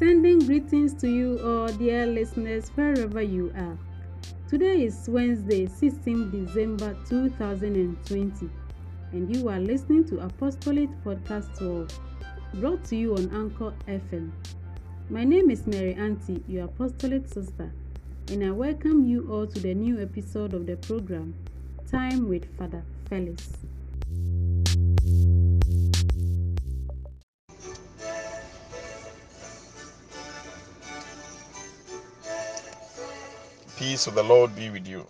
Sending greetings to you all, dear listeners, wherever you are. Today is Wednesday, 16 December 2020, and you are listening to Apostolate Podcast 12, brought to you on Anchor FM. My name is Mary Auntie, your Apostolate sister, and I welcome you all to the new episode of the program, Time with Father Felix. Peace of the Lord be with you.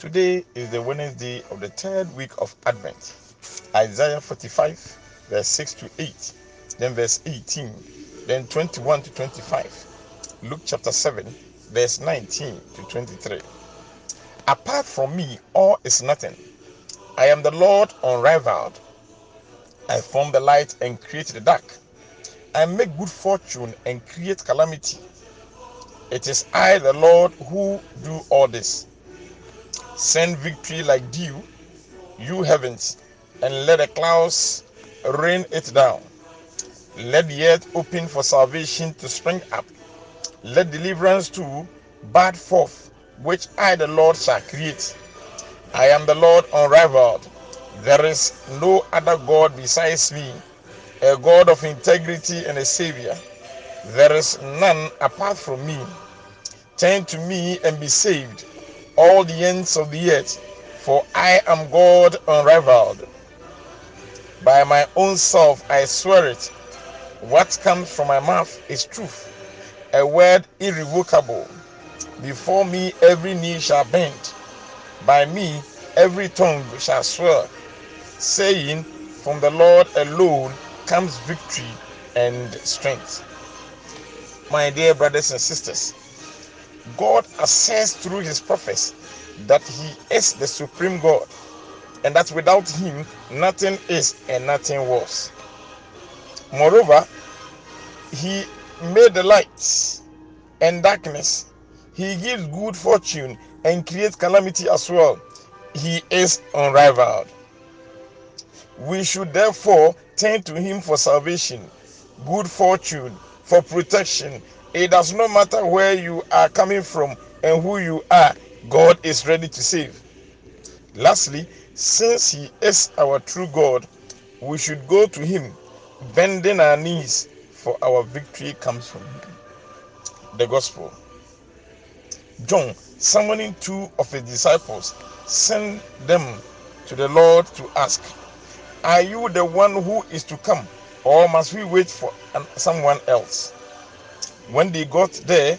Today is the Wednesday of the third week of Advent. Isaiah 45, verse 6 to 8, then verse 18, then 21 to 25. Luke chapter 7, verse 19 to 23. Apart from me, all is nothing. I am the Lord unrivaled. I form the light and create the dark. I make good fortune and create calamity. It is I, the Lord, who do all this. Send victory like dew, you heavens, and let the clouds rain it down. Let the earth open for salvation to spring up. Let deliverance to bud forth, which I, the Lord, shall create. I am the Lord unrivaled. There is no other God besides me, a God of integrity and a Savior. There is none apart from me. Turn to me and be saved, all the ends of the earth, for I am God unrivaled. By my own self I swear it. What comes from my mouth is truth, a word irrevocable. Before me every knee shall bend, by me every tongue shall swear, saying, From the Lord alone comes victory and strength. My dear brothers and sisters, God asserts through his prophets that he is the supreme God and that without him nothing is and nothing was. Moreover, he made the lights and darkness. He gives good fortune and creates calamity as well. He is unrivaled. We should therefore turn to him for salvation, good fortune, for protection. It does not matter where you are coming from and who you are, God is ready to save. Lastly, since He is our true God, we should go to Him, bending our knees, for our victory comes from Him. The Gospel. John, summoning two of his disciples, sent them to the Lord to ask, Are you the one who is to come, or must we wait for someone else? When they got there,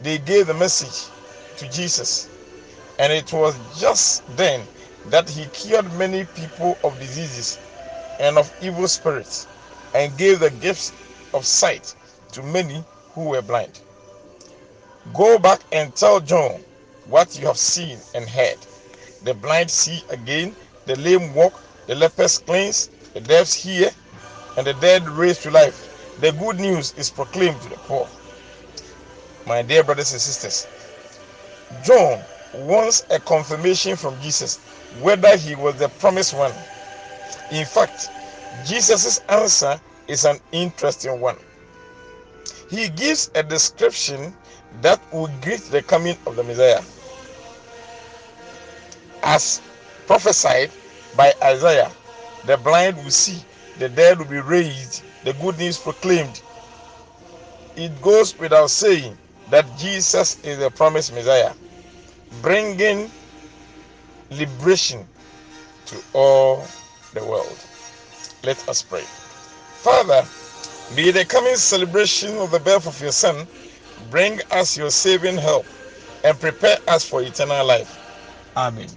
they gave the message to Jesus. And it was just then that he cured many people of diseases and of evil spirits and gave the gifts of sight to many who were blind. Go back and tell John what you have seen and heard. The blind see again, the lame walk, the lepers cleanse, the deaf hear, and the dead raised to life. The good news is proclaimed to the poor my dear brothers and sisters, John wants a confirmation from Jesus whether he was the promised one. In fact, Jesus' answer is an interesting one. He gives a description that will greet the coming of the Messiah. As prophesied by Isaiah, the blind will see, the dead will be raised, the good news proclaimed. It goes without saying that Jesus is the promised Messiah, bringing liberation to all the world. Let us pray. Father, may the coming celebration of the birth of your Son bring us your saving help and prepare us for eternal life. Amen.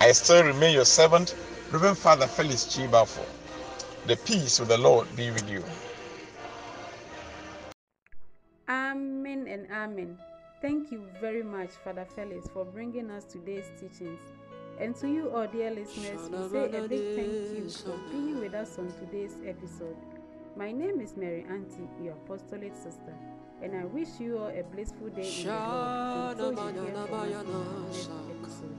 I still remain your servant, Reverend Father Felix Chibafo. The peace of the Lord be with you. Amen and amen. Thank you very much, Father Felix, for bringing us today's teachings. And to you, all dear listeners, we say a big thank you for being with us on today's episode. My name is Mary Auntie, your apostolate sister, and I wish you all a blissful day in the Lord until you hear from us in our next episode.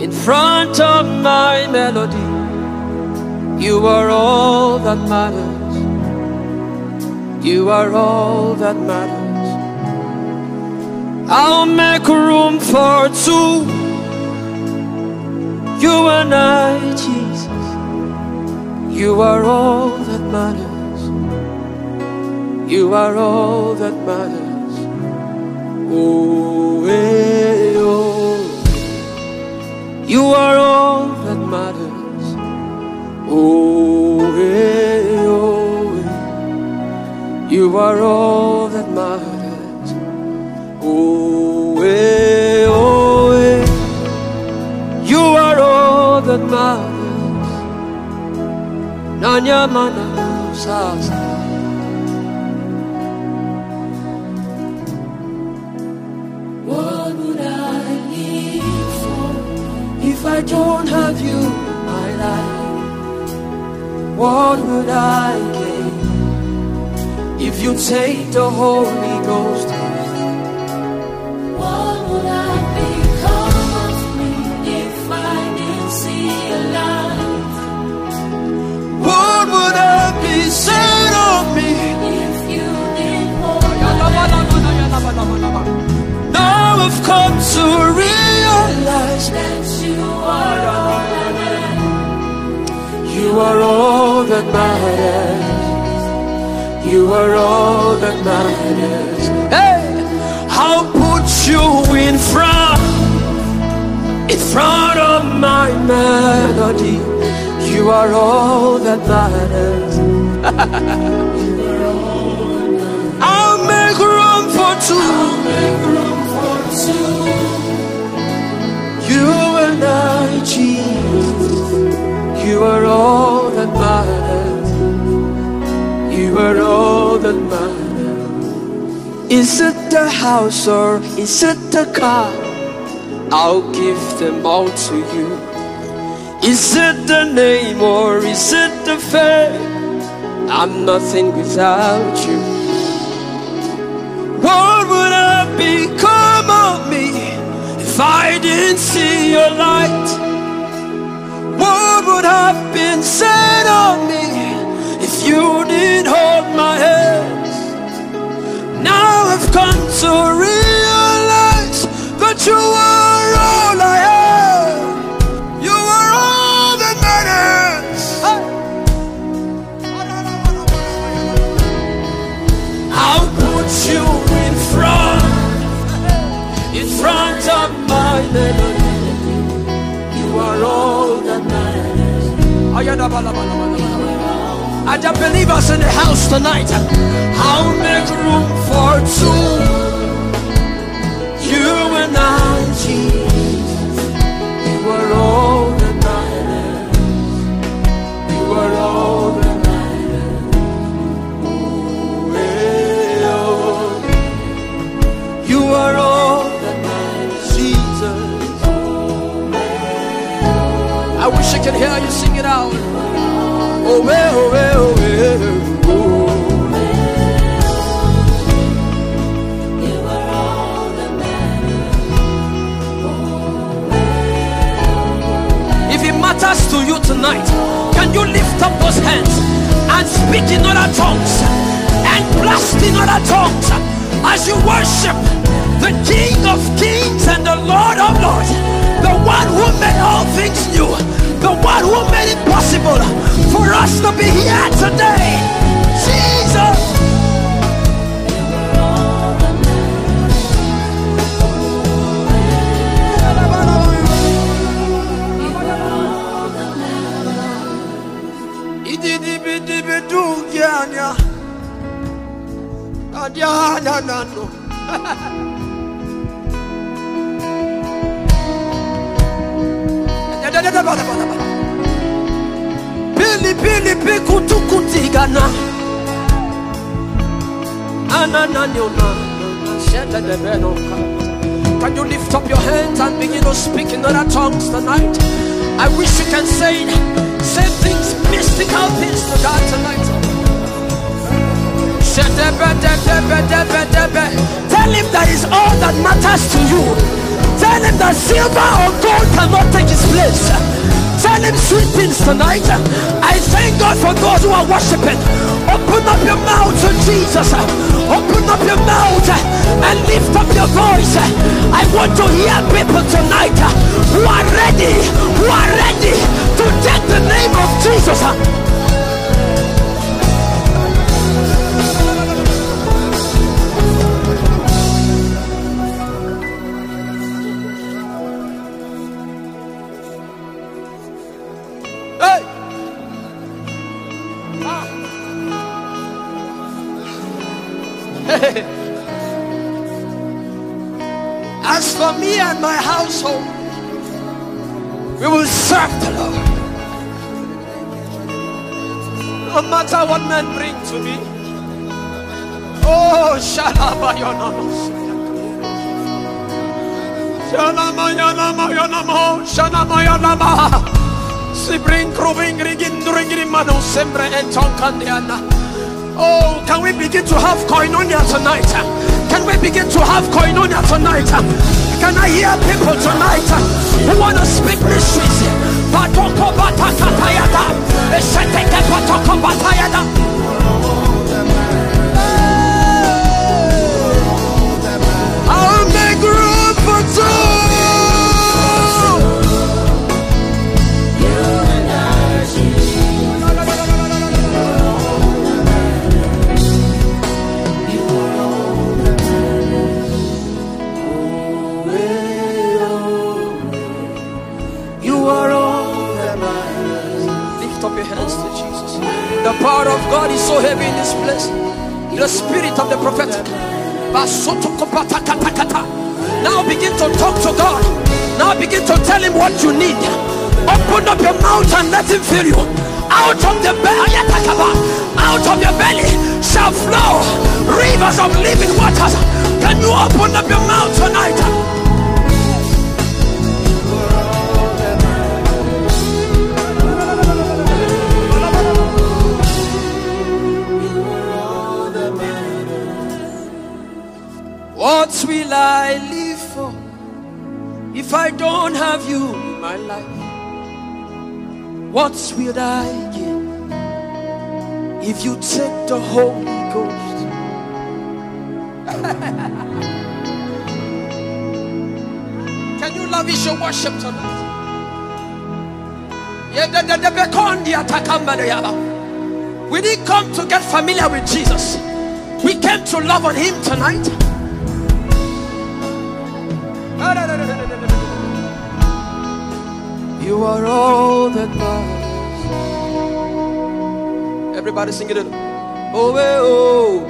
in front of my melody. You are all that matters. You are all that matters. I'll make room for two. You and I, Jesus. You are all that matters. You are all that matters. Oh, eh, oh. You are all that matters. Oh, eh, oh, eh. You are all that matters. Oh, eh, oh, eh. You are all that matters. Nanya mana sasa. I don't have you my life? What would I gain if you take the Holy Ghost? What would I become of me if I didn't see your light? What would I be said of me? If you didn't hold Now I've come to realize you are all that matters. You are all that matters. Hey, I'll put you in front, in front of my melody. You are all that matters. I'll make room for two. You and I, Jesus. You are all Is it the house or is it the car? I'll give them all to you. Is it the name or is it the fame? I'm nothing without you. What would have become of me if I didn't see your light? What would have been said of me if you didn't hold to realize that you are all I have. You are all that matters. I'll put you in front, in front of my melody. You are all that matters. I just believe us in the house tonight. I'll make room for two. You and speak in other tongues and blast in other tongues as you worship the King of Kings and the Lord of Lords, the one who made all things new, the one who made it possible for us to be here today. Jesus. Ididibidibidugyanya. Adyananano. Pili pili piku tukutigana. Anananiona. Sheta. Can you lift up your hands and begin to speak in other tongues tonight? I wish you can say it. Matters to you. Tell him that silver or gold cannot take his place. Tell him sweet things tonight. I thank God for those who are worshiping. Open up your mouth to Jesus. Open up your mouth and lift up your voice. I want to hear people tonight who are ready, who are ready to take the name of household, we will serve the Lord. No matter what men bring to me. Oh, Shalabayonamos. Shalamayanamayanamo, Shalamayanama. Si bring krubing rigin duringin mano sempre and tonkandiana. Oh, can we begin to have koinonia tonight? Can we begin to have koinonia tonight? Can I hear people tonight who want to speak mysteries? Is so heavy in this place. The spirit of the. Basotokopatakata. Now begin to talk to God. Now begin to tell him what you need. Open up your mouth and let him fill you. Out of the belly, out of your belly shall flow rivers of living waters. Can you open up your mouth tonight? Don't have you in my life? What will I gain if you take the Holy Ghost? Can you lavish your worship tonight? We didn't come to get familiar with Jesus. We came to love on Him tonight. You are all that matters. Everybody sing it. in. Oh, eh, oh.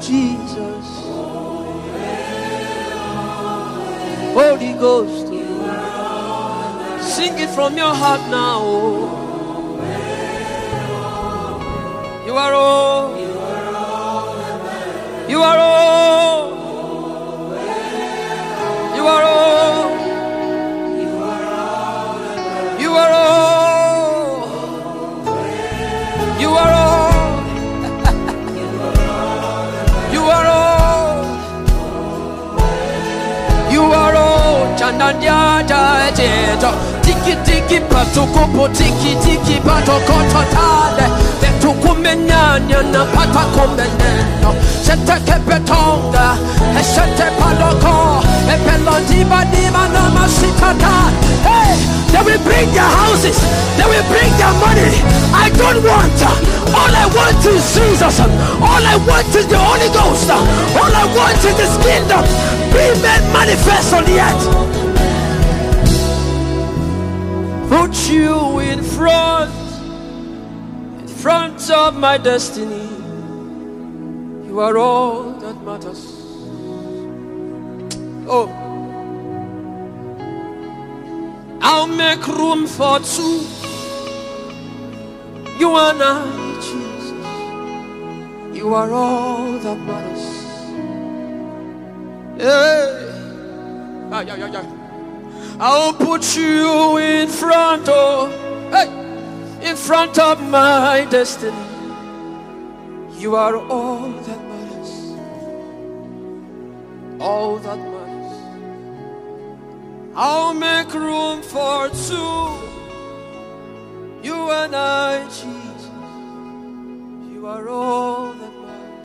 Jesus. Holy Ghost. Sing it from your heart now. oh. Oh. You are all. You are all. Jajejo. Tiki tiki tiki tiki na na. Hey, they will bring their houses. They will bring their money. I don't want. All I want is Jesus. All I want is the Holy Ghost. All I want is this kingdom. Be made manifest on the earth. Put you in front, in front of my destiny. You are all that matters. Oh, I'll make room for two. You and I, Jesus. You are all that matters. Yeah. Ah, yeah, yeah, yeah. I'll put you in front of, hey, in front of my destiny. You are all that matters. All that matters. I'll make room for two. You and I, Jesus. You are all